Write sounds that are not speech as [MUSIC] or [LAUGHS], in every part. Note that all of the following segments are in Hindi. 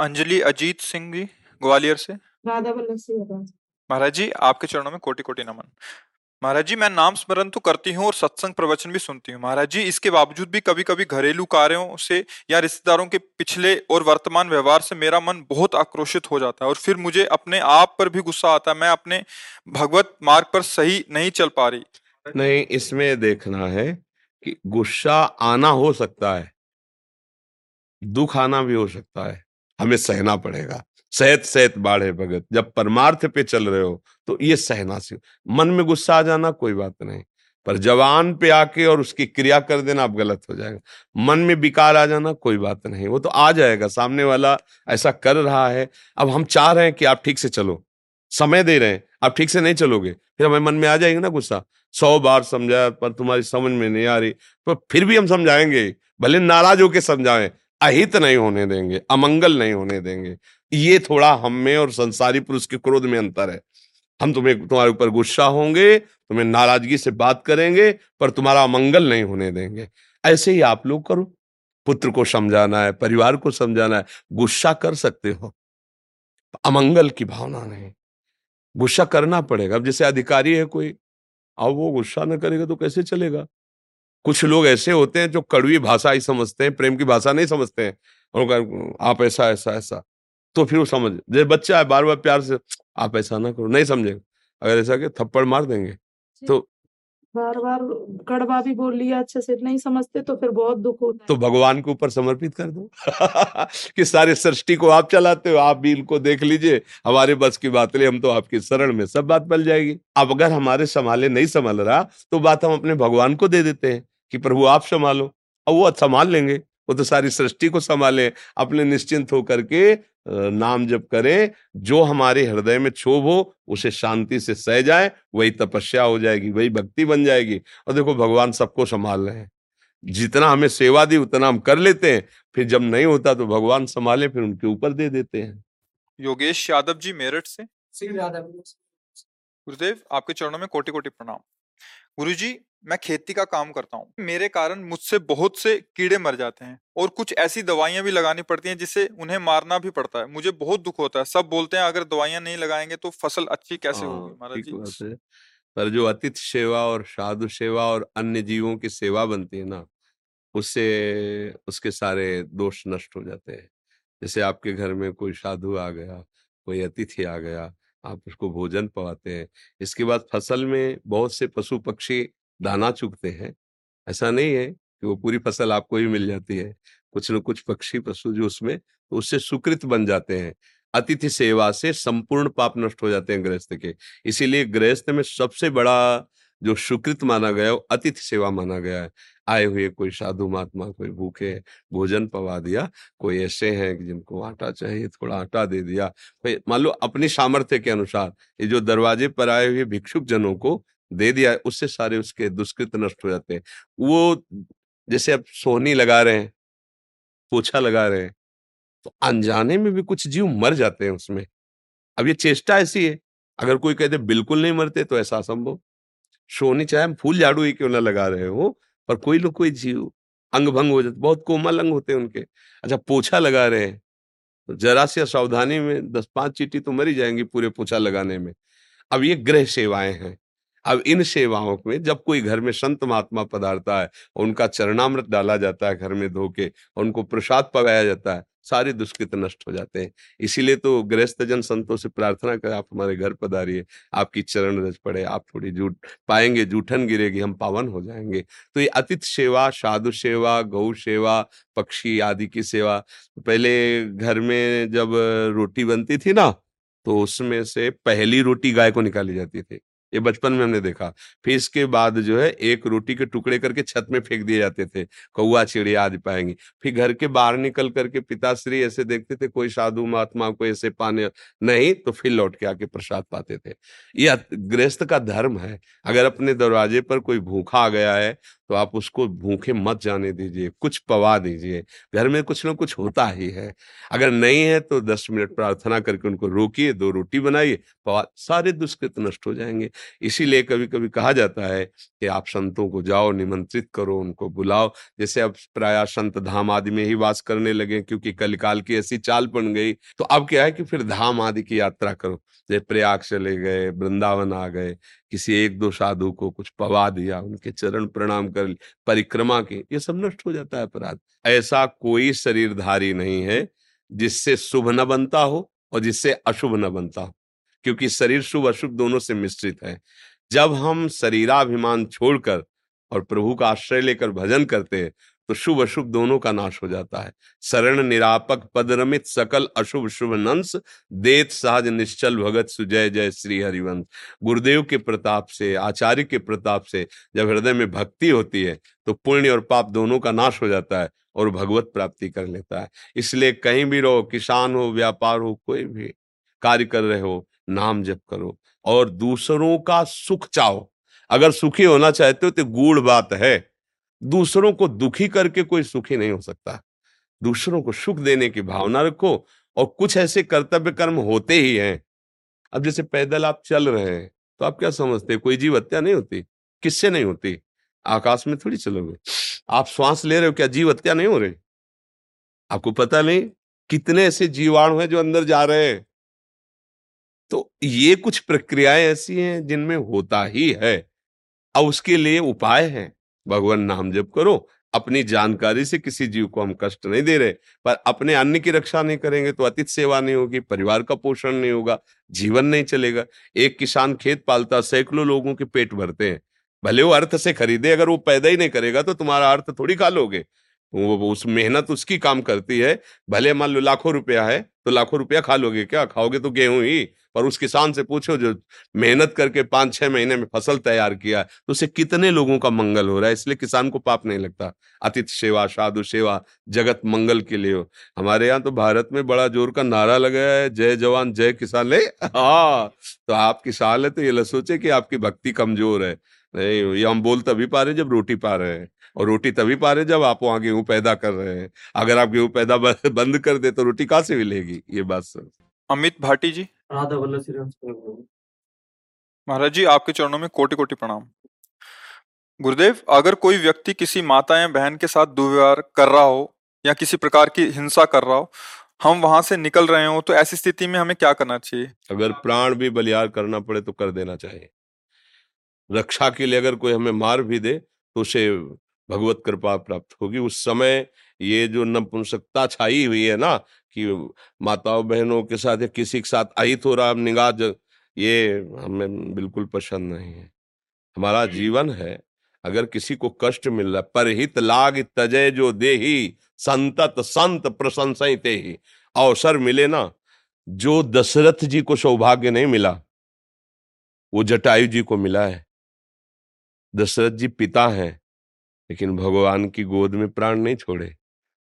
अंजलि अजीत सिंह जी ग्वालियर से। राधा वल्लभ सिंह महाराज महाराज जी आपके चरणों में कोटि कोटि नमन। महाराज जी मैं नाम स्मरण तो करती हूँ और सत्संग प्रवचन भी सुनती हूँ। महाराज जी इसके बावजूद भी कभी कभी घरेलू कार्यों से या रिश्तेदारों के पिछले और वर्तमान व्यवहार से मेरा मन बहुत आक्रोशित हो जाता है और फिर मुझे अपने आप पर भी गुस्सा आता है। मैं अपने भगवत मार्ग पर सही नहीं चल पा रही। नहीं इसमें देखना है कि गुस्सा आना हो सकता है। दुख आना भी हो सकता है। हमें सहना पड़ेगा। सहत सहत बाढ़े भगत, जब परमार्थ पे चल रहे हो तो ये सहना से मन में गुस्सा आ जाना कोई बात नहीं, पर जवान पे आके और उसकी क्रिया कर देना आप गलत हो जाएगा। मन में विकार आ जाना कोई बात नहीं, वो तो आ जाएगा, सामने वाला ऐसा कर रहा है, अब हम चाह रहे हैं कि आप ठीक से चलो, समय दे रहे हैं, आप ठीक से नहीं चलोगे, फिर हमें मन में आ जाएगा ना गुस्सा, सौ बार समझाया, पर तुम्हारी समझ में नहीं आ रही, पर फिर भी हम समझाएँगे, भले नाराज़ होकर समझाएँ अहित नहीं होने देंगे, अमंगल नहीं होने देंगे। ये थोड़ा हम में और संसारी पुरुष के क्रोध में अंतर है। हम तुम्हें, तुम्हारे ऊपर गुस्सा होंगे, तुम्हें नाराज़गी से बात करेंगे, पर तुम्हारा अमंगल नहीं होने देंगे। ऐसे ही आप लोग करो। पुत्र को समझाना है, परिवार को समझाना है, गुस्सा कर सकते हो। अमंगल की भावना नहीं। गुस्सा करना पड़ेगा। अब जैसे अधिकारी है कोई, अब वो गुस्सा न करेगा तो कैसे चलेगा? कुछ लोग ऐसे होते हैं जो कड़वी भाषा ही समझते हैं प्रेम की भाषा नहीं समझते हैं। और आप ऐसा ऐसा ऐसा। तो फिर वो समझ जैसे बच्चा है बार बार प्यार से आप ऐसा ना करो नहीं समझेगा। अगर ऐसा कि थप्पड़ मार देंगे। तो बार बार कड़वा भी बोल लिया अच्छे से नहीं समझते तो फिर बहुत दुख होता है। तो भगवान के ऊपर समर्पित कर दो। [LAUGHS] कि सारे सृष्टि को आप चलाते हो आप भी इनको देख लीजिए। हमारे बस की बात नहीं हम तो आपकी शरण में सब बात बल जाएगी। अब अगर हमारे संभाले नहीं संभाल रहा तो बात हम अपने भगवान को दे देते हैं। कि प्रभु आप संभालो। और वो संभाल लेंगे। वो तो सारी सृष्टि को संभाले। अपने निश्चिंत होकर के नाम जप करें। जो हमारे हृदय में क्षोभ हो उसे शांति से सह जाए। वही तपस्या हो जाएगी वही भक्ति बन जाएगी। और देखो भगवान सबको संभाल रहे हैं। जितना हमें सेवा दी उतना हम कर लेते हैं। फिर जब नहीं होता तो भगवान संभाले फिर उनके ऊपर दे देते हैं। योगेश यादव जी मेरठ से। गुरुदेव आपके चरणों में कोटि कोटि प्रणाम। गुरुजी मैं खेती का काम करता हूँ। मेरे कारण मुझसे बहुत से कीड़े मर जाते हैं और कुछ ऐसी दवाइयाँ भी लगानी पड़ती हैं जिससे उन्हें मारना भी पड़ता है। मुझे बहुत दुख होता है। सब बोलते हैं अगर दवाइयाँ नहीं लगाएँगे तो फ़सल अच्छी कैसे हाँ, होगी? महाराज जी। पर जो अतिथि सेवा और साधु सेवा और अन्य जीवों की सेवा बनती है ना उससे उसके सारे दोष नष्ट हो जाते हैं। जैसे आपके घर में कोई साधु आ गया कोई अतिथि आ गया आप उसको भोजन पवाते हैं। इसके बाद फ़सल में बहुत से पशु पक्षी दाना चुगते हैं। ऐसा नहीं है कि वो पूरी फ़सल आपको ही मिल जाती है। कुछ न कुछ पक्षी, पशु जो उसमें तो उससे सुकृत बन जाते हैं। अतिथि सेवा से संपूर्ण पाप नष्ट हो जाते हैं गृहस्थ के। इसीलिए गृहस्थ में सबसे बड़ा जो सुकृत माना गया, वो अतिथि सेवा माना गया है। आए हुए कोई साधु महात्मा, कोई भूखे भोजन पवा दिया, कोई ऐसे हैं कि जिनको आटा चाहिए, थोड़ा आटा दे दिया। मान लो अपनी सामर्थ्य के अनुसार, ये जो दरवाजे पर आए हुए भिक्षुक जनों को दे दिया, उससे सारे उसके दुष्कृत नष्ट हो जाते हैं। वो जैसे आप सोनी लगा रहे हैं, पोछा लगा रहे हैं तो अनजाने में भी कुछ जीव मर जाते हैं उसमें। अब ये चेष्टा ऐसी है, अगर कोई कहते बिल्कुल नहीं मरते तो ऐसा असंभव। सोनी चाहे हम फूल झाड़ू ही क्यों ना लगा रहे हो, पर कोई लोग कोई जीव अंग भंग हो जाते, बहुत कोमल अंग होते हैं उनके। अच्छा पोछा लगा रहे हैं तो जरा सी सावधानी में दस पाँच चीटी तो मरी जाएँगी पूरे पोछा लगाने में। अब ये ग्रह सेवाएँ हैं। अब इन सेवाओं में जब कोई घर में संत महात्मा पधारता है, उनका चरणामृत डाला जाता है घर में धो के उनको प्रसाद पगाया जाता है, सारे दुष्कृत नष्ट हो जाते हैं। इसीलिए तो गृहस्थ जन संतों से प्रार्थना करें, आप हमारे घर पधारिए, आपकी चरण रज पड़े, आप थोड़ी जूठ पाएँगे, जूठन गिरेगी, हम पावन हो जाएँगे। तो ये अतिथि सेवा, साधु सेवा, गौ सेवा, पक्षी आदि की सेवा, पहले घर में जब रोटी बनती थी ना तो उसमें से पहली रोटी गाय को निकाली जाती थी। ये बचपन में हमने देखा। फिर इसके बाद जो है, एक रोटी के टुकड़े करके छत में फेंक दिए जाते थे कौआ चिड़िया आदि पाएँगे। फिर घर के बाहर निकल करके पिताश्री ऐसे देखते थे, कोई साधु, महात्मा को ऐसे पाने नहीं तो फिर लौट के आके प्रसाद पाते थे। यह गृहस्थ का धर्म है। अगर अपने दरवाजे पर कोई भूखा आ गया है तो आप उसको भूखे मत जाने दीजिए, कुछ पवा दीजिए। घर में कुछ ना कुछ होता ही है। अगर नहीं है तो दस मिनट प्रार्थना करके उनको रोकिए, दो रोटी बनाइए, पवा, सारे दुष्कृत नष्ट हो जाएँगे। इसीलिए कभी कभी कहा जाता है कि आप संतों को जाओ, निमंत्रित करो, उनको बुलाओ। जैसे अब प्राय संत धाम आदि में ही वास करने लगे क्योंकि कलिकाल की ऐसी चाल बन गई। तो अब क्या है कि फिर धाम आदि की यात्रा करो। जैसे प्रयाग चले गए, वृंदावन आ गए किसी एक दो साधु को कुछ पवा दिया, उनके चरण प्रणाम कर परिक्रमा की, ये सब नष्ट हो जाता है अपराध। ऐसा कोई शरीरधारी नहीं है जिससे शुभ न बनता हो और जिससे अशुभ न बनता हो, क्योंकि शरीर शुभ अशुभ दोनों से मिश्रित है। जब हम शरीराभिमान छोड़कर और प्रभु का आश्रय लेकर भजन करते हैं तो शुभ अशुभ दोनों का नाश हो जाता है। शरण निरापक पदरमित सकल अशुभ शुभ नंस, देत सहज निश्चल भगत सुजय जय श्री हरिवंश गुरुदेव के प्रताप से, आचार्य के प्रताप से जब हृदय में भक्ति होती है तो पुण्य और पाप दोनों का नाश हो जाता है और भगवत प्राप्ति कर लेता है। इसलिए कहीं भी रहो, किसान हो, व्यापार हो, कोई भी कार्य कर रहे हो, नाम जप करो और दूसरों का सुख चाहो। अगर सुखी होना चाहते हो तो गूढ़ बात है। दूसरों को दुखी करके कोई सुखी नहीं हो सकता। दूसरों को सुख देने की भावना रखो और कुछ ऐसे कर्तव्य कर्म होते ही हैं। अब जैसे पैदल आप चल रहे हैं तो आप क्या समझते कोई जीव हत्या नहीं होती? किससे नहीं होती? आकाश में थोड़ी चलोगे। आप श्वास ले रहे हो, क्या जीव हत्या नहीं हो रही? आपको पता नहीं कितने ऐसे जीवाणु हैं जो अंदर जा रहे हैं। तो ये कुछ प्रक्रियाएँ ऐसी हैं जिनमें होता ही है। अब उसके लिए उपाय है। भगवान नाम जप करो, अपनी जानकारी से किसी जीव को हम कष्ट नहीं दे रहे, पर अपने अन्न की रक्षा नहीं करेंगे तो अतिथि सेवा नहीं होगी, परिवार का पोषण नहीं होगा, जीवन नहीं चलेगा। एक किसान खेत पालता, सैकड़ों लोगों के पेट भरते हैं। भले वो अर्थ से खरीदे, अगर वो पैदा ही नहीं करेगा तो तुम्हारा अर्थ थोड़ी खा लोगे। वो, उस मेहनत उसकी काम करती है, भले मान लो लाखों रुपया है तो लाखों रुपया खा लोगे क्या? खाओगे तो गेहूँ ही। पर उस किसान से पूछो, जो मेहनत करके पाँच छह महीने में फ़सल तैयार किया तो उसे कितने लोगों का मंगल हो रहा है? इसलिए किसान को पाप नहीं लगता। अतिथि सेवा, साधु सेवा, जगत मंगल के लिए हो। हमारे यहाँ तो भारत में बड़ा ज़ोर का नारा लगाया है, जय जवान, जय किसान। ले हाँ तो आप किसान है तो ये सोचे कि आपकी भक्ति कमज़ोर है। नहीं, ये हम बोल तभी पा रहे जब रोटी पा रहे हैं। और रोटी तभी पा रहे जब आप वहाँ गेहूँ पैदा कर रहे हैं। अगर आप गेहूँ पैदा बंद कर दे तो रोटी कहाँ से मिलेगी? ये बात सर। अमित भाटी जी? राधा वल्लभ श्री महाराज जी आपके चरणों में कोटि कोटि प्रणाम। गुरुदेव अगर कोई व्यक्ति किसी माता या बहन के साथ दुर्व्यवहार कर रहा हो या किसी प्रकार की हिंसा कर रहा हो हम वहाँ से निकल रहे हो तो ऐसी स्थिति में हमें क्या करना चाहिए? अगर प्राण भी बलियार करना पड़े तो कर देना चाहिए। रक्षा के लिए अगर कोई हमें मार भी दे तो उसे भगवत कृपा प्राप्त होगी। उस समय ये जो नपुंसकता छाई हुई है ना कि माताओं बहनों के साथ या किसी के साथ अहित हो रहा निगाह ये हमें बिल्कुल पसंद नहीं है। हमारा जीवन है अगर किसी को कष्ट मिल रहा है परहित लाग तजय जो दे ही संतत संत प्रशंसित ही अवसर मिले ना जो दशरथ जी को सौभाग्य नहीं मिला वो जटायु जी को मिला है। दशरथ जी पिता हैं लेकिन भगवान की गोद में प्राण नहीं छोड़े।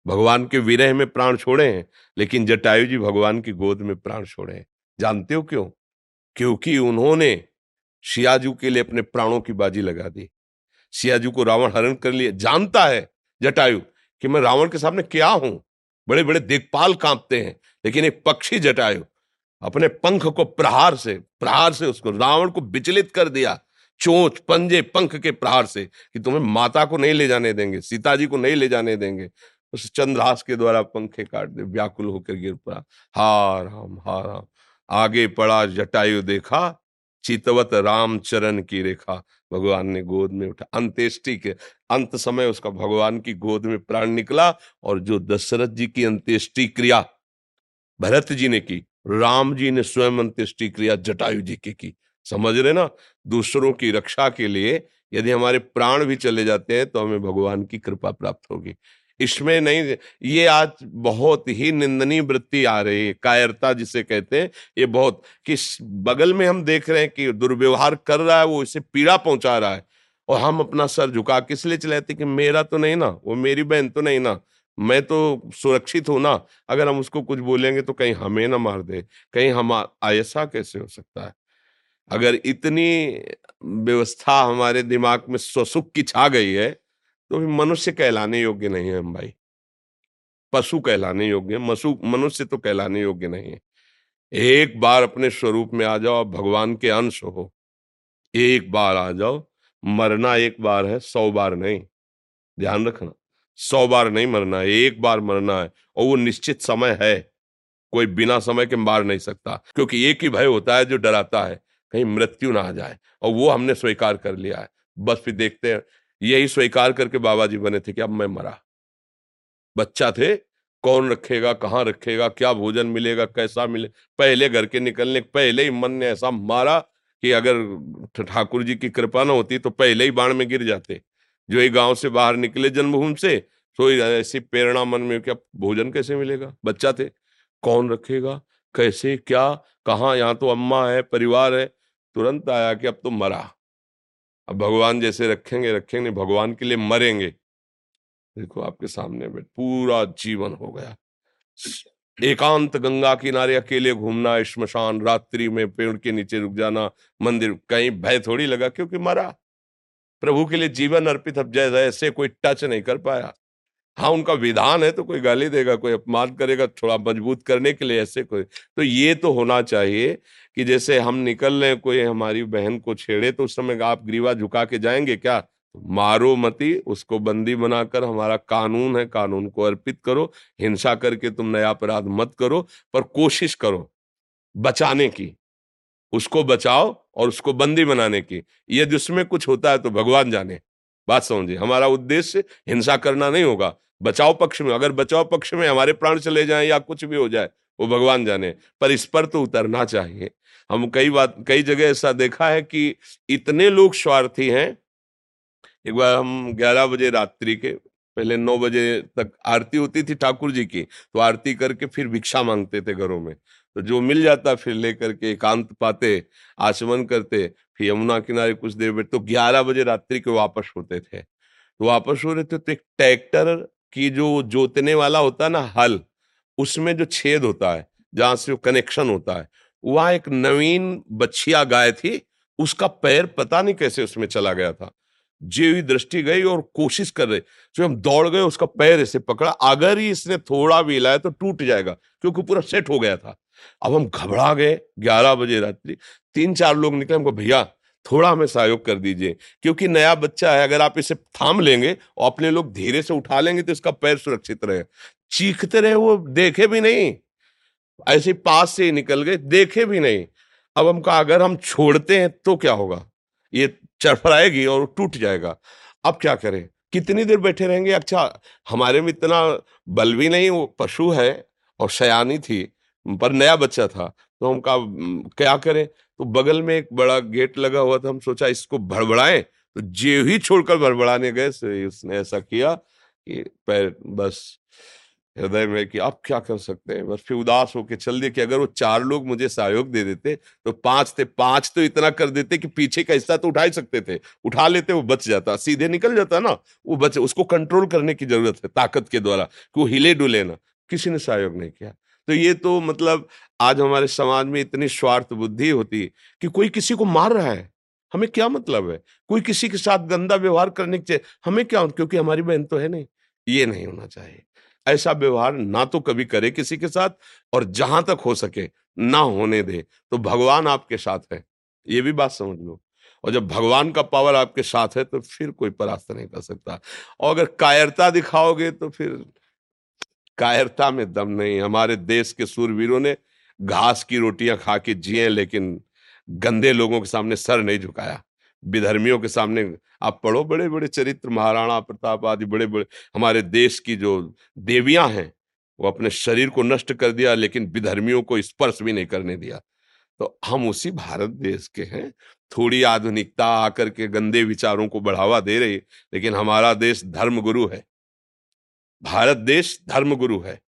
भगवान के विरह में प्राण छोड़े हैं, लेकिन जटायु जी भगवान की गोद में प्राण छोड़े हैं। जानते हो क्यों? क्योंकि उन्होंने सियाजू के लिए अपने प्राणों की बाजी लगा दी। सियाजू को रावण हरण कर लिए। जानता है जटायु कि मैं रावण के सामने क्या हूँ? बड़े बड़े देखपाल कांपते हैं, लेकिन एक पक्षी जटायु अपने पंख को प्रहार से प्रहार से उसको, रावण को विचलित कर दिया। चोच, पंजे, पंख के प्रहार से कि तुम्हें माता को नहीं ले जाने देंगे सीता जी को नहीं ले जाने देंगे। उस चंद्रहास के द्वारा पंखे काट दे, व्याकुल होकर गिर पड़ा। हार राम हार राम आगे पड़ा जटायु देखा, चितवत राम चरण की रेखा। भगवान ने गोद में उठा। अंत्येष्टि के, अंत समय उसका भगवान की गोद में प्राण निकला और जो दशरथ जी की अंत्येष्टि क्रिया भरत जी ने की, राम जी ने स्वयं अंत्येष्टि क्रिया जटायु जी की की। समझ रहे ना? दूसरों की रक्षा के लिए यदि हमारे प्राण भी चले जाते हैं तो हमें भगवान की कृपा प्राप्त होगी। इसमें नहीं, ये आज बहुत ही निंदनीय वृत्ति आ रही है, कायरता जिसे कहते हैं, ये बहुत, कि बगल में हम देख रहे हैं कि दुर्व्यवहार कर रहा है, वो इसे पीड़ा पहुँचा रहा है, और हम अपना सर झुका किस लिए चलाते कि मेरा तो नहीं ना, वो मेरी बहन तो नहीं ना, मैं तो सुरक्षित हूँ ना, अगर हम उसको कुछ बोलेंगे तो कहीं हमें ना मार दे, कहीं हम ऐसा कैसे हो सकता है? अगर इतनी व्यवस्था हमारे दिमाग में स्वसुख की छा गई है तो भी मनुष्य कहलाने योग्य नहीं है हम भाई। पशु कहलाने योग्य, मसु, मनुष्य तो कहलाने योग्य नहीं है। एक बार अपने स्वरूप में आ जाओ भगवान के अंश हो। एक बार आ जाओ, मरना एक बार है, सौ बार नहीं। ध्यान रखना, सौ बार नहीं मरना है, एक बार मरना है, और वो निश्चित समय है। कोई बिना समय के मार नहीं सकता, क्योंकि एक ही भय होता है जो डराता है, कहीं मृत्यु ना आ जाए, और वो हमने स्वीकार कर लिया है। बस फिर देखते हैं यही स्वीकार करके बाबा जी बने थे कि अब मैं मरा। बच्चा थे, कौन रखेगा, कहाँ रखेगा, क्या भोजन मिलेगा, कैसा मिले, पहले घर के निकलने, पहले ही मन ने ऐसा मारा कि अगर ठाकुर जी की कृपा ना होती तो पहले ही बाण में गिर जाते। जो ही गाँव से बाहर निकले जन्मभूमि से तो ऐसी प्रेरणा मन में क्या भोजन कैसे मिलेगा? बच्चा थे, कौन रखेगा, कैसे, क्या, कहाँ, यहाँ तो अम्मा है, परिवार है, तुरंत आया कि अब तो मरा। अब भगवान जैसे रखेंगे रखेंगे, भगवान के लिए मरेंगे। देखो आपके सामने बैठ पूरा जीवन हो गया। एकांत गंगा किनारे अकेले घूमना, श्मशान रात्रि में पेड़ के नीचे रुक जाना, मंदिर कहीं भय थोड़ी लगा क्योंकि मरा। प्रभु के लिए जीवन अर्पित, अब जैसे ऐसे कोई टच नहीं कर पाया। हाँ उनका विधान है तो कोई गाली देगा, कोई अपमान करेगा, थोड़ा मज़बूत करने के लिए ऐसे कोई। तो ये तो होना चाहिए कि जैसे हम निकल रहे कोई हमारी बहन को छेड़े तो उस समय आप ग्रीवा झुका के जाएँगे क्या? मारो मती, उसको बंदी बनाकर हमारा कानून है, कानून को अर्पित करो, हिंसा करके तुम नया अपराध मत करो, पर कोशिश करो बचाने की। उसको बचाओ और उसको बंदी बनाने की। यदि उसमें कुछ होता है तो भगवान जाने। बात समझिए, हमारा उद्देश्य हिंसा करना नहीं होगा। बचाव पक्ष में, अगर बचाव पक्ष में हमारे प्राण चले जाएँ या कुछ भी हो जाए, वो भगवान जाने। पर इस पर तो उतरना चाहिए। हम कई बात, कई जगह ऐसा देखा है कि इतने लोग स्वार्थी हैं। एक बार हम ग्यारह बजे रात्रि के, पहले नौ बजे तक आरती होती थी ठाकुर जी की तो आरती करके फिर भिक्षा मांगते थे घरों में। तो जो मिल जाता फिर लेकर के एकांत पाते, आचमन करते, फिर यमुना किनारे कुछ देर बैठ तो ग्यारह बजे रात्रि के वापस होते थे। तो वापस हो रहे थे तो एक ट्रैक्टर की जो जोतने वाला होता है ना हल, उसमें जो छेद होता है, जहाँ से कनेक्शन होता है वहाँ एक नवीन बछिया गाय थी, उसका पैर पता नहीं कैसे उसमें चला गया था। जी दृष्टि गई और कोशिश कर रहे जो हम दौड़ गए, उसका पैर ऐसे पकड़ा, अगर ही इसने थोड़ा भी हिलाया तो टूट जाएगा, क्योंकि पूरा सेट हो गया था। अब हम घबरा गए, ग्यारह बजे रात्रि तीन चार लोग निकले, हमको, भैया, थोड़ा हमें सहयोग कर दीजिए, क्योंकि नया बच्चा है, अगर आप इसे थाम लेंगे और अपने लोग धीरे से उठा लेंगे तो इसका पैर सुरक्षित रहे। चीखते रहे, वो देखे भी नहीं। ऐसे पास से ही निकल गए, देखे भी नहीं। अब हम कहा, अगर हम छोड़ते हैं तो क्या होगा? ये चरफराएगी और टूट जाएगा। अब क्या करें? कितनी देर बैठे रहेंगे? अच्छा हमारे में इतना बल भी नहीं, वो पशु है और सयानी थी, पर नया बच्चा था। तो हम कहा क्या करें? तो बगल में एक बड़ा गेट लगा हुआ था, हम सोचा इसको भड़बड़ाएँ तो जे ही छोड़कर भड़बड़ाने गए उसने ऐसा किया कि पैर, बस। हृदय में कि अब क्या कर सकते हैं? बस फिर उदास होकर चल दिए कि अगर वो चार लोग मुझे सहयोग दे देते तो पाँच थे, पाँच तो इतना कर देते कि पीछे का हिस्सा तो उठा ही सकते थे। उठा लेते, वो बच जाता। सीधे निकल जाता ना, वो बच, उसको कंट्रोल करने की ज़रूरत है, ताकत के द्वारा कि वो हिले डुले ना। किसी ने सहयोग नहीं किया। तो ये तो मतलब आज हमारे समाज में इतनी स्वार्थ बुद्धि होती कि कोई किसी को मार रहा है। हमें क्या मतलब है? कोई किसी के साथ गंदा व्यवहार करने के हमें क्या, क्योंकि हमारी बहन तो है नहीं। ये नहीं होना चाहिए। ऐसा व्यवहार ना तो कभी करे किसी के साथ और जहाँ तक हो सके ना होने दे। तो भगवान आपके साथ है, ये भी बात समझ लो। और जब भगवान का पावर आपके साथ है तो फिर कोई परास्त नहीं कर सकता। और अगर कायरता दिखाओगे तो फिर कायरता में दम नहीं। हमारे देश के सूरवीरों ने घास की रोटियाँ खा के जिए लेकिन गंदे लोगों के सामने सर नहीं झुकाया। विधर्मियों के सामने। आप पढ़ो बड़े बड़े चरित्र, महाराणा प्रताप आदि बड़े बड़े हमारे देश की जो देवियाँ हैं, वो अपने शरीर को नष्ट कर दिया, लेकिन विधर्मियों को स्पर्श भी नहीं करने दिया। तो हम उसी भारत देश के हैं। थोड़ी आधुनिकता आकर के गंदे विचारों को बढ़ावा दे रही, लेकिन हमारा देश धर्म गुरु है। भारत देश धर्म गुरु है।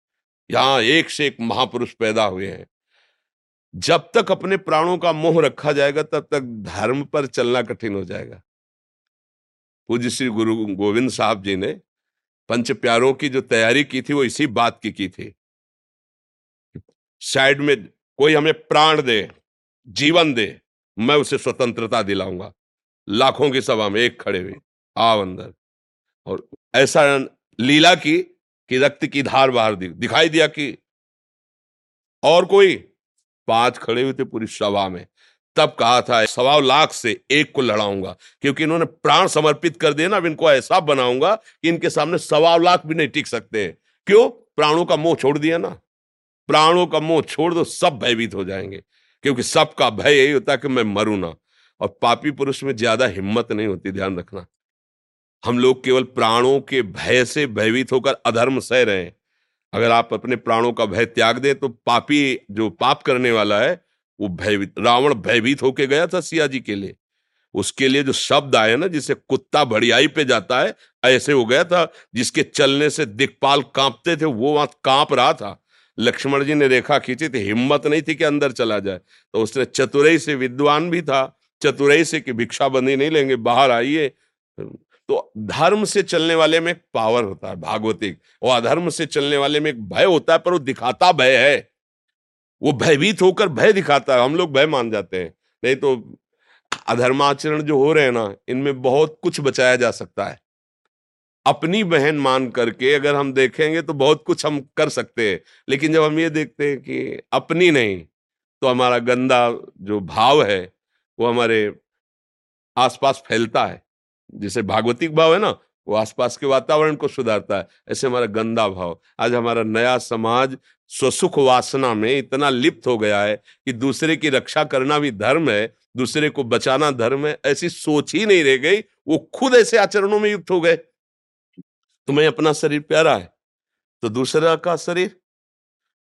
यहाँ एक से एक महापुरुष पैदा हुए हैं। जब तक अपने प्राणों का मोह रखा जाएगा, तब तक धर्म पर चलना कठिन हो जाएगा। पूज्य श्री गुरु गोविंद साहब जी ने पंच प्यारों की जो तैयारी की थी, वो इसी बात की की थी। साइड में कोई हमें प्राण दे, जीवन दे, मैं उसे स्वतंत्रता दिलाऊँगा। लाखों की सभा में एक खड़े हुए आव अंदर। और ऐसा लीला की, कि रक्त की धार बाहर दी दिखाई दिया कि और कोई पाँच खड़े हुए थे पूरी सभा में। तब कहा था, सवा लाख से एक को लड़ाऊँगा, क्योंकि इन्होंने प्राण समर्पित कर दिए ना, अब इनको ऐसा बनाऊँगा कि इनके सामने सवा लाख भी नहीं टिक सकते क्यों? प्राणों का मोह छोड़ दिया ना। प्राणों का मोह छोड़ दो, सब भयभीत हो जाएँगे, क्योंकि सबका भय यही होता कि मैं मरू ना। और पापी पुरुष में ज़्यादा हिम्मत नहीं होती, ध्यान रखना। हम लोग केवल प्राणों के भय से भयभीत होकर अधर्म सह रहे हैं। अगर आप अपने प्राणों का भय त्याग दें तो पापी जो पाप करने वाला है, वो भयभीत, रावण भयभीत होके गया था सिया जी के लिए। उसके लिए जो शब्द आए ना, जिसे कुत्ता भड़ियाई पे जाता है, ऐसे हो गया था, जिसके चलने से दिखपाल कांपते थे, वो वहाँ काँप रहा था। लक्ष्मण जी ने रेखा खींची थी हिम्मत नहीं थी कि अंदर चला जाए। तो उसने चतुरई से विद्वान भी था, चतुरई से कि भिक्षा बंदी नहीं लेंगे, बाहर आइए। तो धर्म से चलने वाले में एक पावर होता है भागवतिक और अधर्म से चलने वाले में एक भय होता है, पर वो दिखाता भय है। वो भयभीत होकर भय दिखाता है, हम लोग भय मान जाते हैं। नहीं तो अधर्माचरण जो हो रहे हैं ना, इनमें बहुत कुछ बचाया जा सकता है। अपनी बहन मान करके अगर हम देखेंगे तो बहुत कुछ हम कर सकते हैं, लेकिन जब हम ये देखते हैं कि अपनी नहीं तो हमारा गंदा जो भाव है, वो हमारे आसपास फैलता है। जैसे भागवतिक भाव है ना, वो आसपास के वातावरण को सुधारता है। ऐसे हमारा गंदा भाव। आज हमारा नया समाज स्वसुख वासना में इतना लिप्त हो गया है कि दूसरे की रक्षा करना भी धर्म है, दूसरे को बचाना धर्म है, ऐसी सोच ही नहीं रह गई, वो खुद ऐसे आचरणों में युक्त हो गए। तुम्हें अपना शरीर प्यारा है तो दूसरा का शरीर?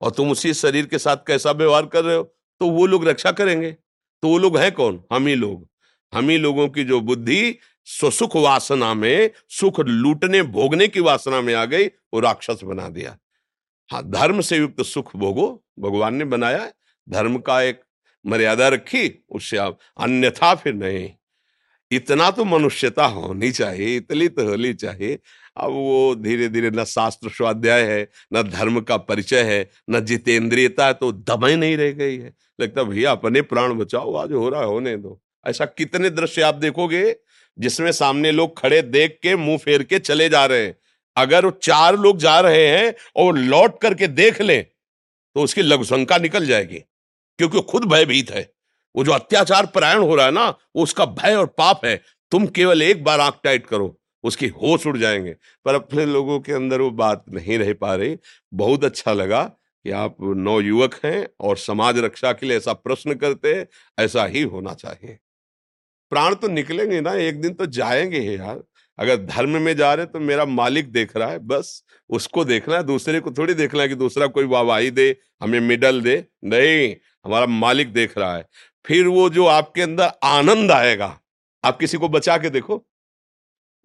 और तुम उसी शरीर के साथ कैसा व्यवहार कर रहे हो? तो वो लोग रक्षा करेंगे। तो वो लोग हैं कौन? हम ही लोग। हम ही लोगों की जो बुद्धि सुख वासना में, सुख लूटने, भोगने की वासना में आ गई, वो राक्षस बना दिया। हाँ धर्म से युक्त सुख भोगो, भगवान ने बनाया धर्म का एक मर्यादा रखी, उससे आप अन्यथा फिर नहीं। इतना तो मनुष्यता होनी चाहिए, इतनी तो होनी चाहिए। अब वो धीरे धीरे न शास्त्र स्वाध्याय है, न धर्म का परिचय है, न जितेंद्रियता है तो दमे नहीं रह गई है। लगता भैया, अपने प्राण बचाओ, आज हो रहा है, होने दो। ऐसा कितने दृश्य आप देखोगे जिसमें सामने लोग खड़े देख के मुँह फेर के चले जा रहे हैं। अगर वो चार लोग जा रहे हैं और लौट करके देख ले तो उसकी लघुशंका निकल जाएगी, क्योंकि वो खुद भयभीत है। वो जो अत्याचार परायण हो रहा है ना, वो उसका भय और पाप है। तुम केवल एक बार आँख टाइट करो, उसकी होश उड़ जाएँगे। पर अपने लोगों के अंदर वो बात नहीं रह पा रही। बहुत अच्छा लगा कि आप नौ युवक हैं और समाज रक्षा के लिए ऐसा प्रश्न करते ऐसा ही होना चाहिए। प्राण तो निकलेंगे ना, एक दिन तो जाएँगे ही यार। अगर धर्म में जा रहे तो मेरा मालिक देख रहा है, बस उसको देखना है, दूसरे को थोड़ी देखना है कि दूसरा कोई वाहवाही दे, हमें मिडल दे। नहीं, हमारा मालिक देख रहा है। फिर वो जो आपके अंदर आनंद आएगा, आप किसी को बचा के देखो।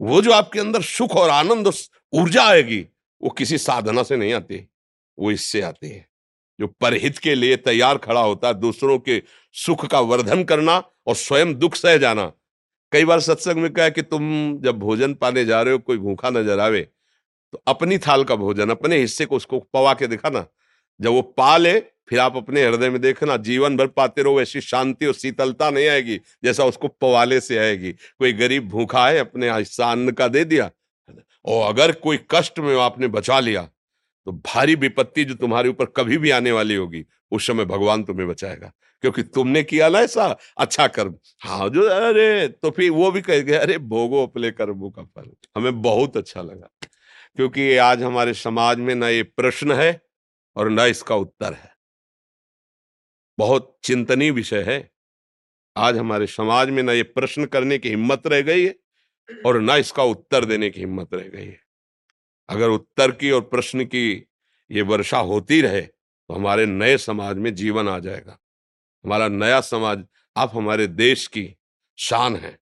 वो जो आपके अंदर सुख और आनंद ऊर्जा आएगी, वो किसी साधना से नहीं आती, वो इससे आती है। जो परहित के लिए तैयार खड़ा होता है, दूसरों के सुख का वर्धन करना और स्वयं दुख सह जाना। कई बार सत्संग में कहा कि तुम जब भोजन पाने जा रहे हो, कोई भूखा नज़र आवे तो अपनी थाल का भोजन, अपने हिस्से को उसको पवा के दिखाना। जब वो पा ले, फिर आप अपने हृदय में देखना, जीवन भर पाते रहो ऐसी शांति और शीतलता नहीं आएगी, जैसा उसको पवाले से आएगी। कोई गरीब भूखा है, अपने हिस्सा अन्न का दे दिया, और अगर कोई कष्ट में आपने बचा लिया तो भारी विपत्ति जो तुम्हारे ऊपर कभी भी आने वाली होगी, उस समय भगवान तुम्हें बचाएगा। क्योंकि तुमने किया ना ऐसा अच्छा कर्म। हाँ जो, अरे तो फिर वो भी कह गए अरे, भोगो अपने कर्मों का फल। हमें बहुत अच्छा लगा। क्योंकि आज हमारे समाज में ना ये प्रश्न है और ना इसका उत्तर है। बहुत चिंतनीय विषय है। आज हमारे समाज में ना ये प्रश्न करने की हिम्मत रह गई है और ना इसका उत्तर देने की हिम्मत रह गई है। अगर उत्तर की और प्रश्न की ये वर्षा होती रहे तो हमारे नए समाज में जीवन आ जाएगा। हमारा नया समाज, आप हमारे देश की शान है।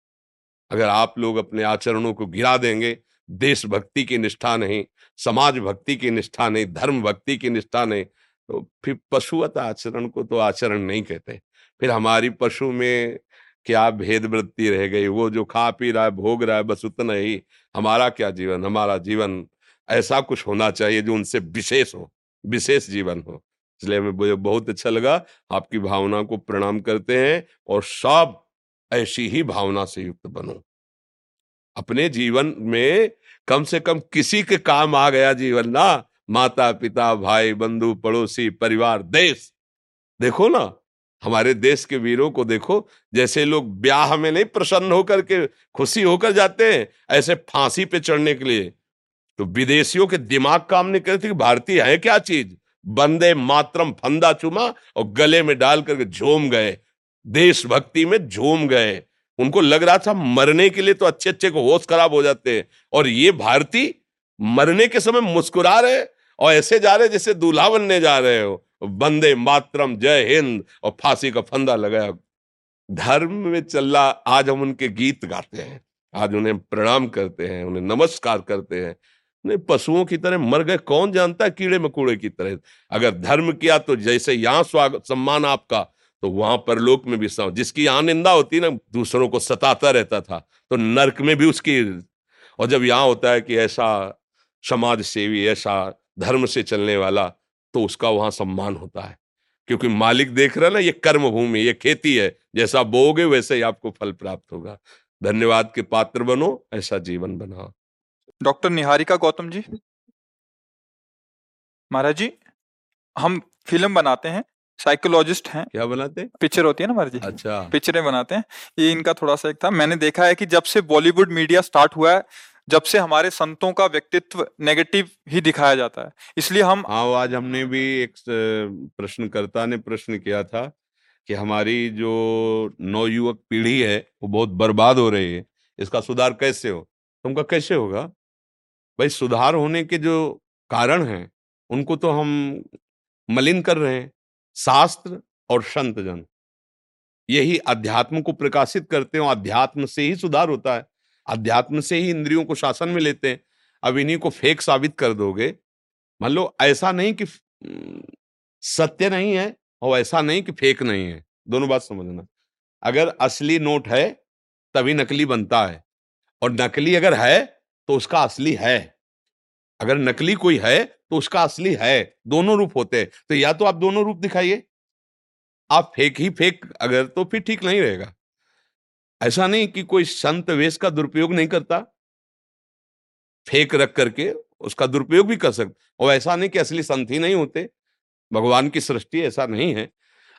अगर आप लोग अपने आचरणों को गिरा देंगे, देशभक्ति की निष्ठा नहीं समाज भक्ति की निष्ठा नहीं धर्म भक्ति की निष्ठा नहीं तो फिर पशुवत आचरण को तो आचरण नहीं कहते। फिर हमारी पशु में क्या भेद वृत्ति रह गई? वो जो खा पी रहा है, भोग रहा है, बस उतना ही। हमारा क्या जीवन? हमारा जीवन ऐसा कुछ होना चाहिए जो उनसे विशेष हो, विशेष जीवन हो। इसलिए हमें बहुत अच्छा लगा, आपकी भावना को प्रणाम करते हैं और सब ऐसी ही भावना से युक्त बनो। अपने जीवन में कम से कम किसी के काम आ गया जीवन ना। माता, पिता, भाई, बंधु, पड़ोसी, परिवार, देश। देखो ना, हमारे देश के वीरों को देखो, जैसे लोग ब्याह में नहीं प्रसन्न होकर के खुशी होकर जाते हैं, ऐसे फांसी पे चढ़ने के लिए। तो विदेशियों के दिमाग काम नहीं करते कि भारतीय है क्या चीज़? बंदे मातरम फंदा चुमा और गले में डाल करके झूम गए। देशभक्ति में झूम गए। उनको लग रहा था मरने के लिए तो अच्छे अच्छे को होश खराब हो जाते हैं। और ये भारतीय मरने के समय मुस्कुरा रहे और ऐसे जा रहे जैसे दूल्हा बनने जा रहे हो। बंदे मातरम, जय हिंद और फांसी का फंदा लगाया। धर्म में चल रहा आज हम उनके गीत गाते हैं। आज उन्हें प्रणाम करते हैं, उन्हें नमस्कार करते हैं। नहीं, पशुओं की तरह मर गए, कौन जानता है कीड़े मकोड़े की तरह? अगर धर्म किया तो जैसे यहाँ स्वागत सम्मान आपका तो वहाँ पर लोक में भी जिसकी यहाँ निंदा होती ना, दूसरों को सताता रहता था तो नर्क में भी उसकी, और जब यहाँ होता है कि ऐसा समाज सेवी ऐसा धर्म से चलने वाला तो उसका वहाँ सम्मान होता है। क्योंकि मालिक देख रहा है ना, ये कर्म भूमि ये खेती है, जैसा बोगे वैसे ही आपको फल प्राप्त होगा। धन्यवाद के पात्र बनो, ऐसा जीवन बनाओ। डॉक्टर निहारिका गौतम जी। महाराज जी हम फ़िल्म बनाते हैं साइकोलॉजिस्ट हैं। क्या बनाते हैं? पिक्चर होती है ना महाराज जी? अच्छा। पिक्चरें बनाते हैं। ये इनका थोड़ा सा एक था। मैंने देखा है कि जब से बॉलीवुड मीडिया स्टार्ट हुआ है जब से हमारे संतों का व्यक्तित्व नेगेटिव ही दिखाया जाता है। इसलिए हम हाँ आज हमने भी एक प्रश्नकर्ता ने प्रश्न किया था कि हमारी जो नवयुवक पीढ़ी है वो बहुत बर्बाद हो रही है। इसका सुधार कैसे हो? तुमका कैसे होगा? भाई, सुधार होने के जो कारण हैं, उनको तो हम मलिन कर रहे हैं, शास्त्र और संत जन। यही अध्यात्म को प्रकाशित करते हो अध्यात्म से ही सुधार होता है। अध्यात्म से ही इंद्रियों को शासन में लेते हैं। अब इन्हीं को फेक साबित कर दोगे। मान लो, ऐसा नहीं कि सत्य नहीं है और ऐसा नहीं कि फेक नहीं है। दोनों बात समझना। अगर असली नोट है, तभी नकली बनता है। और नकली अगर है तो उसका असली है। अगर नकली कोई है तो उसका असली है। दोनों रूप होते हैं। तो या तो आप दोनों रूप दिखाइए। आप फेक ही फेक, अगर तो फिर ठीक नहीं रहेगा। ऐसा नहीं कि कोई संत वेश का दुरुपयोग नहीं करता। फेक रख करके उसका दुरुपयोग भी कर सकते और ऐसा नहीं कि असली संत ही नहीं होते। भगवान की सृष्टि ऐसा नहीं है।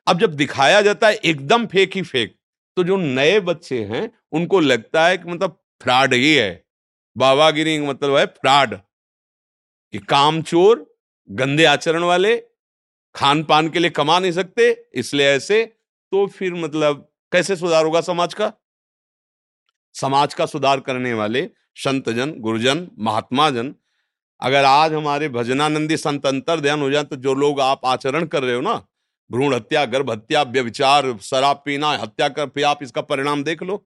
अब जब दिखाया जाता है, एकदम फेक ही फेक तो जो नए बच्चे हैं, उनको लगता है कि मतलब फ्रॉड ही है। बाबागिरी मतलब है फ्रॉड कि काम चोर गंदे आचरण वाले खान पान के लिए कमा नहीं सकते, इसलिए ऐसे तो फिर मतलब कैसे सुधार होगा समाज का? समाज का सुधार करने वाले संतजन, गुरुजन महात्मा जन अगर आज हमारे भजनानंदी संत अंतर ध्यान हो जाए तो जो लोग आप आचरण कर रहे हो ना, भ्रूण हत्या, गर्भ हत्या व्यविचार शराब पीना, हत्या कर, फिर आप इसका परिणाम देख लो।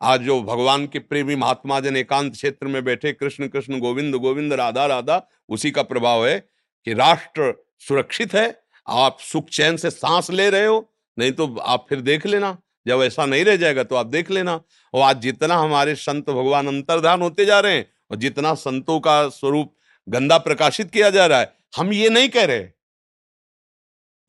आज जो भगवान के प्रेमी महात्मा जन एकांत क्षेत्र में बैठे कृष्ण कृष्ण, गोविंद गोविंद, राधा राधा, उसी का प्रभाव है कि राष्ट्र सुरक्षित है। आप सुख चैन से सांस ले रहे हो, नहीं तो आप फिर देख लेना। जब ऐसा नहीं रह जाएगा तो आप देख लेना। और आज जितना हमारे संत भगवान अंतर्धान होते जा रहे हैं और जितना संतों का स्वरूप गंदा प्रकाशित किया जा रहा है, हम ये नहीं कह रहे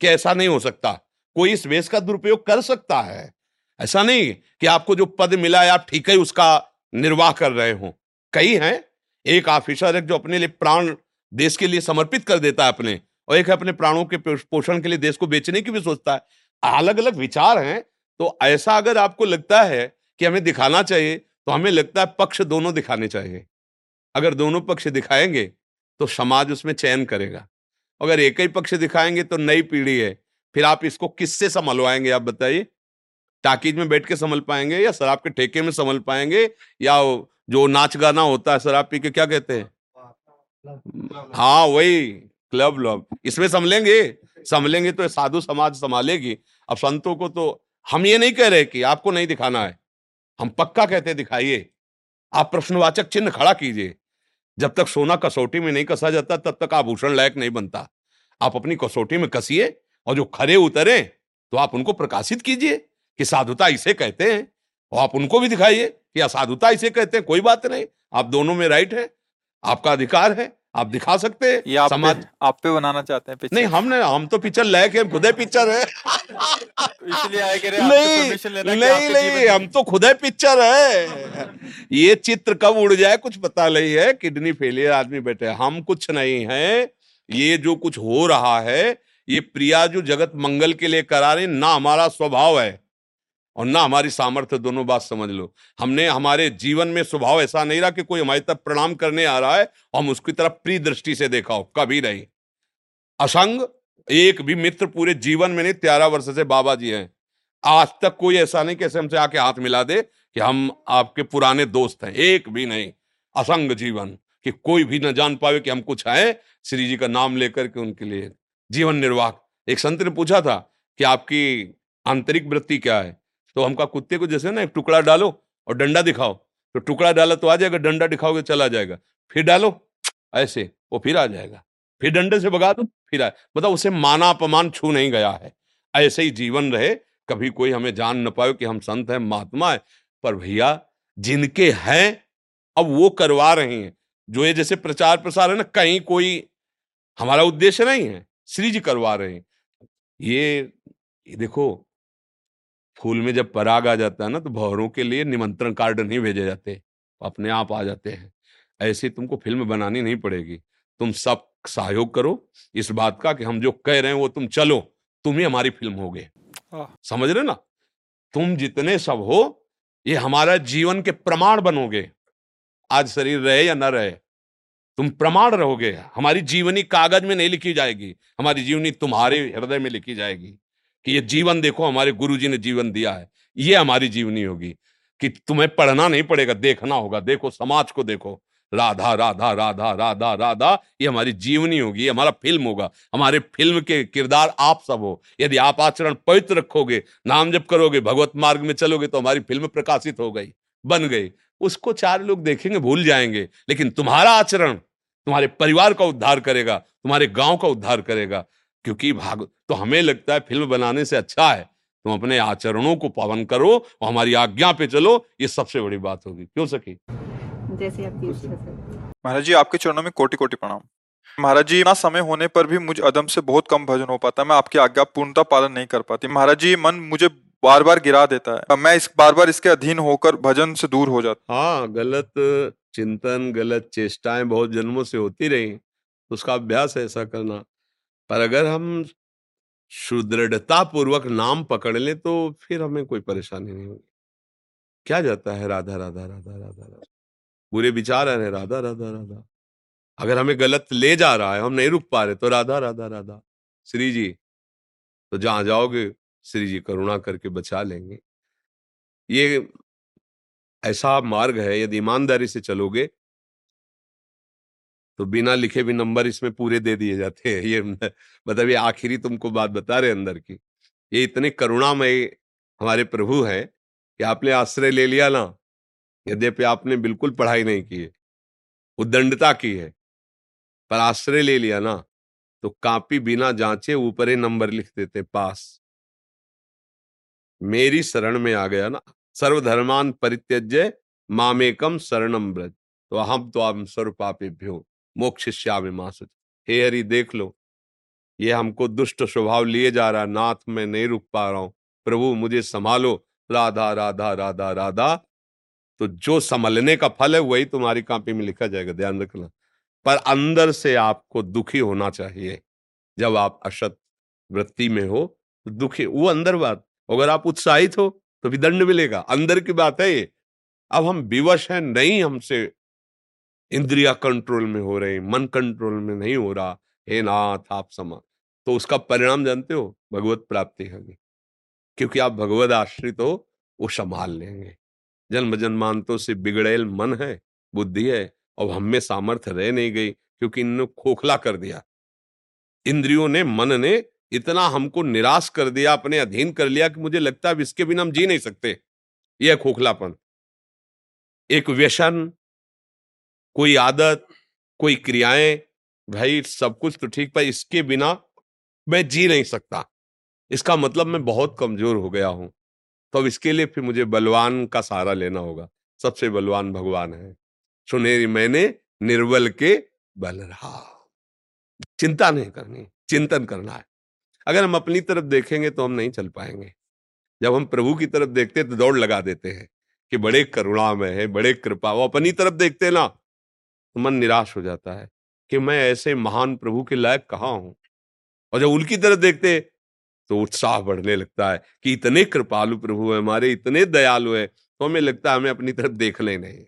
कि ऐसा नहीं हो सकता। कोई इस वेश का दुरुपयोग कर सकता है। ऐसा नहीं कि आपको जो पद मिला है, आप ठीक है उसका निर्वाह कर रहे हो। कई हैं, एक ऑफिसर है जो अपने लिए प्राण देश के लिए समर्पित कर देता है अपने, और एक है अपने प्राणों के पोषण के लिए देश को बेचने की भी सोचता है। अलग अलग विचार हैं तो ऐसा अगर आपको लगता है कि हमें दिखाना चाहिए तो हमें लगता है पक्ष दोनों दिखाने चाहिए। अगर दोनों पक्ष दिखाएँगे तो समाज उसमें चयन करेगा। अगर एक ही पक्ष दिखाएँगे तो नई पीढ़ी है। फिर आप इसको किससे संभलवाएँगे, आप बताइए? टाकीज में बैठ के संभल पाएँगे या शराब के ठेके में संभल पाएँगे या जो नाच गाना होता है शराब पी के, क्या कहते हैं? हाँ वही, क्लब लब इसमें संभलेंगे संभलेंगे तो साधु समाज संभालेगी। अब संतों को तो हम ये नहीं कह रहे कि आपको नहीं दिखाना है। हम पक्का कहते दिखाइए। आप प्रश्नवाचक चिन्ह खड़ा कीजिए। जब तक सोना कसौटी में नहीं कसा जाता, तब तक आभूषण लायक नहीं बनता। आप अपनी कसौटी में कसिए और जो खरे उतरे तो आप उनको प्रकाशित कीजिए। कि साधुता इसे कहते हैं। और आप उनको भी दिखाइए कि असाधुता इसे कहते हैं कोई बात नहीं आप दोनों में राइट है आपका अधिकार है आप दिखा सकते हैं आप समाज पे, आप पे बनाना चाहते हैं पिक्चर? नहीं हमने हम तो पिक्चर लायक है खुदे पिक्चर है। इसलिए आए कह नहीं नहीं नहीं हम तो खुदे पिक्चर है। ये चित्र कब उड़ जाए कुछ पता नहीं है किडनी फेलियर आदमी बैठे हम कुछ नहीं है ये जो कुछ हो रहा है ये प्रिया जो जगत मंगल के लिए करा रहे ना हमारा स्वभाव है। और ना हमारी सामर्थ्य, दोनों बात समझ लो। हमने, हमारे जीवन में स्वभाव ऐसा नहीं रहा कि कोई हमारी तरफ़ प्रणाम करने आ रहा है हम उसकी तरफ़ प्रिय दृष्टि से देखा हो, कभी नहीं। असंग, एक भी मित्र पूरे जीवन में नहीं, तेरह वर्ष से बाबा जी हैं। आज तक कोई ऐसा नहीं कैसे हमसे आके हाथ मिला दे कि हम आपके पुराने दोस्त हैं, एक भी नहीं। असंग जीवन, कि कोई भी न जान पावे कि हम कुछ आए श्री जी का नाम लेकर के उनके लिए। जीवन निर्वाह, एक संत ने पूछा था कि आपकी आंतरिक वृत्ति क्या है? तो हमका कुत्ते को जैसे ना एक टुकड़ा डालो और डंडा दिखाओ। तो टुकड़ा डाला तो आ जाएगा डंडा दिखाओगे चला जाएगा। फिर डालो ऐसे वो फिर आ जाएगा। फिर डंडे से भगा दो फिर आए बताओ उसे माना अपमान छू नहीं गया है। ऐसे ही जीवन रहे कभी कोई हमें जान न पाए कि हम संत हैं महात्मा है पर भैया जिनके हैं अब वो करवा रहे हैं। जो ये जैसे प्रचार प्रसार है ना कहीं कोई हमारा उद्देश्य नहीं है श्री जी करवा रहे हैं। ये, ये देखो फूल में जब पराग आ जाता है ना तो भौरों के लिए निमंत्रण कार्ड नहीं भेजे जाते अपने आप आ जाते हैं। ऐसे तुमको फ़िल्म बनानी नहीं पड़ेगी। तुम सब सहयोग करो इस बात का कि हम जो कह रहे हैं वो तुम चलो तुम ही हमारी फ़िल्म हो गए समझ रहे ना? तुम जितने सब हो ये हमारा जीवन के प्रमाण बनोगे। आज शरीर रहे या न रहे तुम प्रमाण रहोगे। हमारी जीवनी कागज़ में नहीं लिखी जाएगी हमारी जीवनी तुम्हारे हृदय में लिखी जाएगी। कि ये जीवन देखो, हमारे गुरु जी ने जीवन दिया है। ये हमारी जीवनी होगी कि तुम्हें पढ़ना नहीं पड़ेगा, देखना होगा। देखो, समाज को देखो। राधा राधा राधा राधा राधा, ये हमारी जीवनी होगी, ये हमारा फ़िल्म होगा। हमारे फ़िल्म के किरदार आप सब हो। यदि आप आचरण पवित्र रखोगे, नाम जब करोगे, भगवत मार्ग में चलोगे तो हमारी फ़िल्म प्रकाशित हो गई, बन गई। उसको चार लोग देखेंगे, भूल जाएँगे। लेकिन तुम्हारा आचरण तुम्हारे परिवार का उद्धार करेगा, तुम्हारे गाँव का उद्धार करेगा। क्योंकि भाग तो हमें लगता है फ़िल्म बनाने से अच्छा है। तुम अपने आचरणों को पावन करो और हमारी आज्ञा पे चलो ये सबसे बड़ी बात होगी। क्यों सकी जैसे महाराज जी आपके चरणों में कोटि कोटि प्रणाम। महाराज जी ना समय होने पर भी मुझे अदम से बहुत कम भजन हो पाता मैं आपकी आज्ञा पूर्णता पालन नहीं कर पाती। महाराज जी मन मुझे बार बार गिरा देता है। मैं इस बार बार इसके अधीन होकर भजन से दूर हो जाता हाँ गलत चिंतन गलत चेष्टाएँ बहुत जन्मों से होती रही। उसका अभ्यास ऐसा करना। पर अगर हम सुदृढ़ता पूर्वक नाम पकड़ ले तो फिर हमें कोई परेशानी नहीं होगी। क्या जाता है राधा राधा राधा राधा राधा। बुरे विचार आ रहे राधा राधा राधा। अगर हमें गलत ले जा रहा है, हम नहीं रुक पा रहे तो राधा राधा राधा। श्री जी तो जहाँ जाओगे, श्री जी करुणा करके बचा लेंगे। ये ऐसा मार्ग है, यदि ईमानदारी से चलोगे तो बिना लिखे भी नंबर इसमें पूरे दे दिए जाते हैं। ये मतलब ये आखिरी तुमको बात बता रहे अंदर की। ये इतने करुणामय हमारे प्रभु हैं कि आपने आश्रय ले लिया ना, यद्यपि आपने बिल्कुल पढ़ाई नहीं की है उद्दंडता की है, पर आश्रय ले लिया ना तो कापी बिना जांचे ऊपर ही नंबर लिख देते पास। मेरी शरण में आ गया ना, सर्वधर्मान परित्यज्य मामेकम शरणम ब्रज तो हम तो हम सर्व पापे मोक्षिष्यामि मासुच हे हरि, देख लो। ये हमको दुष्ट स्वभाव लिए जा रहा नाथ में नहीं रुक पा रहा हूँ। प्रभु, मुझे संभालो। राधा राधा राधा राधा। तो जो संभलने का फल है, वही तुम्हारी कापी में लिखा जाएगा, ध्यान रखना। पर अंदर से आपको दुखी होना चाहिए। जब आप अशत वृत्ति में हो तो दुखी, वो अंदर बात। अगर आप उत्साहित हो तो भी दंड मिलेगा। अंदर की बात है ये। अब हम विवश हैं, नहीं हमसे इंद्रिया कंट्रोल में हो रहे मन कंट्रोल में नहीं हो रहा, हे नाथ, आप समा। तो उसका परिणाम जानते हो? भगवत प्राप्ति होगी। क्योंकि आप भगवत आश्रित हो, वो संभाल लेंगे। जन्म जन्मांतों से बिगड़ेल मन है, बुद्धि है और हम में सामर्थ्य रह नहीं गई, क्योंकि इन्होंने खोखला कर दिया। इंद्रियों ने, मन ने इतना हमको निराश कर दिया, अपने अधीन कर लिया कि मुझे लगता है इसके बिना हम जी नहीं सकते। यह खोखलापन। एक व्यसन कोई आदत, कोई क्रियाएँ, भाई सब कुछ तो ठीक, पर इसके बिना मैं जी नहीं सकता। इसका मतलब मैं बहुत कमज़ोर हो गया हूँ। तो अब इसके लिए फिर मुझे बलवान का सहारा लेना होगा। सबसे बलवान भगवान है। सुनेरी मैंने, निर्बल के बल रहा चिंता नहीं करनी, चिंतन करना है। अगर हम अपनी तरफ़ देखेंगे तो हम नहीं चल पाएँगे। जब हम प्रभु की तरफ़ देखते हैं तो दौड़ लगा देते हैं कि बड़े करुणा में है, बड़े कृपा, वो अपनी तरफ़ देखते ना। तो मन निराश हो जाता है कि मैं ऐसे महान प्रभु के लायक कहाँ हूँ? और जब उनकी तरफ़ देखते तो उत्साह बढ़ने लगता है कि इतने कृपालु प्रभु है हमारे, इतने दयालु है तो हमें लगता है हमें अपनी तरफ़ देख ले नहीं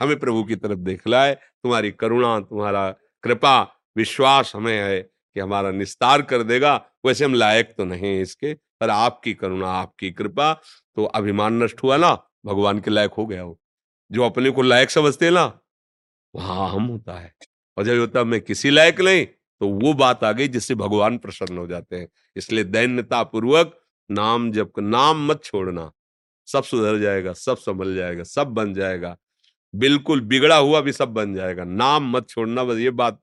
हमें प्रभु की तरफ़ देख लाए तुम्हारी करुणा, तुम्हारा कृपा, विश्वास हमें है कि हमारा निस्तार कर देगा। वैसे हम लायक तो नहीं है इसके, पर आपकी करुणा, आपकी कृपा तो अभिमान नष्ट हुआ ना, भगवान के लायक हो गया हो जो अपने को लायक समझते ना वहाँ हम होता है। और जब होता मैं किसी लायक नहीं तो वो बात आ गई जिससे भगवान प्रसन्न हो जाते हैं। इसलिए दैन्यता पूर्वक नाम जब नाम मत छोड़ना। सब सुधर जाएगा, सब संभल जाएगा, सब बन जाएगा। बिल्कुल बिगड़ा हुआ भी सब बन जाएगा। नाम मत छोड़ना, बस ये बात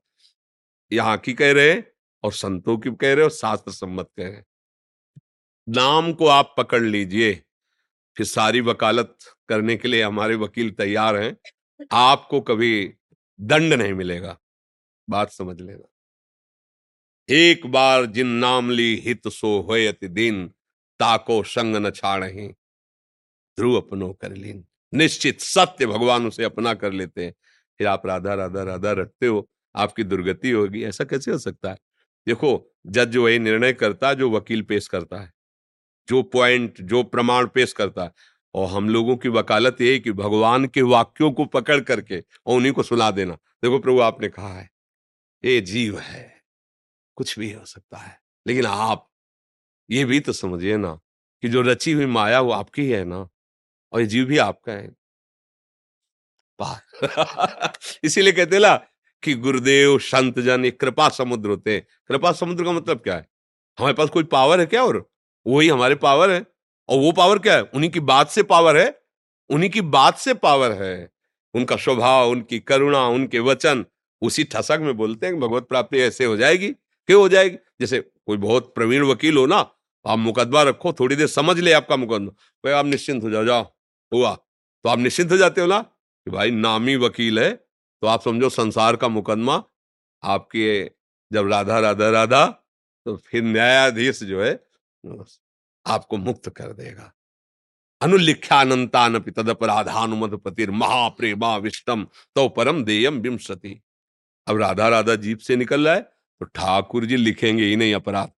यहाँ की कह रहे हैं और संतों की कह रहे और शास्त्र सम्मत कह रहे नाम को आप पकड़ लीजिए। फिर सारी वकालत करने के लिए हमारे वकील तैयार हैं। आपको कभी दंड नहीं मिलेगा। बात समझ लेना। एक बार जिन नाम ली हित सो होयत दिन, ताको संग न छाड़ ध्रुव अपनो कर लीन। निश्चित सत्य भगवान उसे अपना कर लेते हैं। फिर आप राधा राधा राधा रटते हो, आपकी दुर्गति होगी। ऐसा कैसे हो सकता है? देखो, जज वही निर्णय करता है, जो वकील पेश करता है। जो पॉइंट जो प्रमाण पेश करता है। और हम लोगों की वकालत ये कि भगवान के वाक्यों को पकड़ करके और उन्हीं को सुना देना। देखो प्रभु, आपने कहा है, ये जीव है, कुछ भी हो सकता है, लेकिन आप ये भी तो समझिए ना कि जो रची हुई माया वो आपकी है ना, और ये जीव भी आपका है। [LAUGHS] इसीलिए कहते ना कि गुरुदेव, संत जन एक कृपा समुद्र होते हैं। कृपा समुद्र का मतलब क्या है? हमारे पास कोई पावर है क्या और? वही हमारे पावर है। और वो पावर क्या है? उन्हीं की बात से पावर है। उन्हीं की बात से पावर है। उनका स्वभाव उनकी करुणा, उनके वचन, उसी ठसक में बोलते हैं भगवत प्राप्ति ऐसे हो जाएगी। क्यों हो जाएगी? जैसे कोई बहुत प्रवीण वकील हो ना आप मुकदमा रखो, थोड़ी देर समझ ले आपका मुकदमा। भाई, आप निश्चिंत हो जाओ जाओ। हुआ। तो आप निश्चिंत हो जाते हो ना कि भाई, नामी वकील है। तो आप समझो संसार का मुकदमा, आपके जब राधा राधा राधा तो फिर न्यायाधीश जो है आपको मुक्त कर देगा। अनुलिख्यानंतान तदपराधानुमधपतिर महाप्रेमा विष्टम तो परम देयम विमसती अब राधा राधा जीप से निकल रहा है तो ठाकुर जी लिखेंगे ही नहीं अपराध।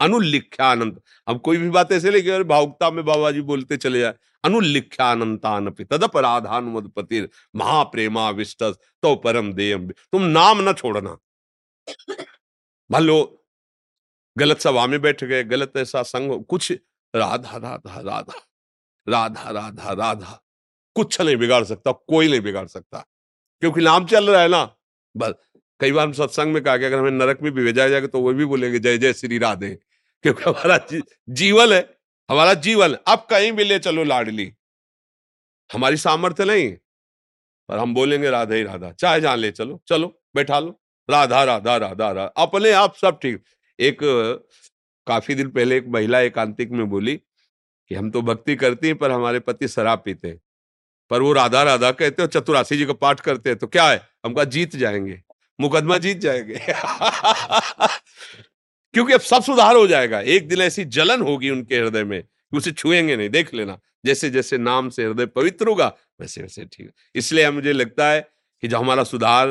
अनुलिख्यानंत अब कोई भी बात ऐसे लेके भावुकता में बाबा जी बोलते चले जाए। अनुलिख्यानंतान तदपराधानुमधपतिर महाप्रेमा विष्ट तो परम देयम तुम नाम न छोड़ना। मान लो गलत सभा में बैठ गए, गलत ऐसा संग कुछ राधा राधा राधा राधा राधा राधा, कुछ नहीं बिगाड़ सकता, कोई नहीं बिगाड़ सकता। क्योंकि नाम चल रहा है ना, बस। कई बार हम सत्संग में कहा कि अगर हमें नरक में भी भेजा जाएगा तो वो भी बोलेंगे, जय जय श्री राधे। [LAUGHS] क्योंकि हमारा जीवन है, हमारा जीवन। अब कहीं भी ले चलो लाडली। हमारी सामर्थ्य नहीं पर हम बोलेंगे, राधा ही राधा, चाहे जहाँ ले चलो चलो, बैठा लो। राधा राधा राधा राधा, अपने आप सब ठीक। एक, काफ़ी दिन पहले एक महिला एकांतिक में बोली कि हम तो भक्ति करती हैं, पर हमारे पति शराब पीते हैं। पर वो राधा राधा कहते हो चतुराशी जी का पाठ करते हैं तो क्या है? हम कहा, जीत जाएँगे। मुकदमा जीत जाएँगे। [LAUGHS] क्योंकि अब सब सुधार हो जाएगा। एक दिन ऐसी जलन होगी उनके हृदय में उसे छुएँगे नहीं, देख लेना। जैसे जैसे नाम से हृदय पवित्र होगा वैसे वैसे ठीक इसलिए मुझे लगता है कि जो हमारा सुधार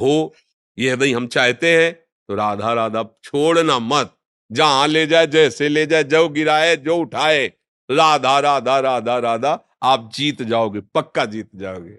हो, ये हृदय हम चाहते हैं तो राधा राधा छोड़ना मत, जहाँ ले जाए, जैसे ले जाए, जो गिराए, जो उठाए। राधा राधा राधा राधा, आप जीत जाओगे, पक्का जीत जाओगे।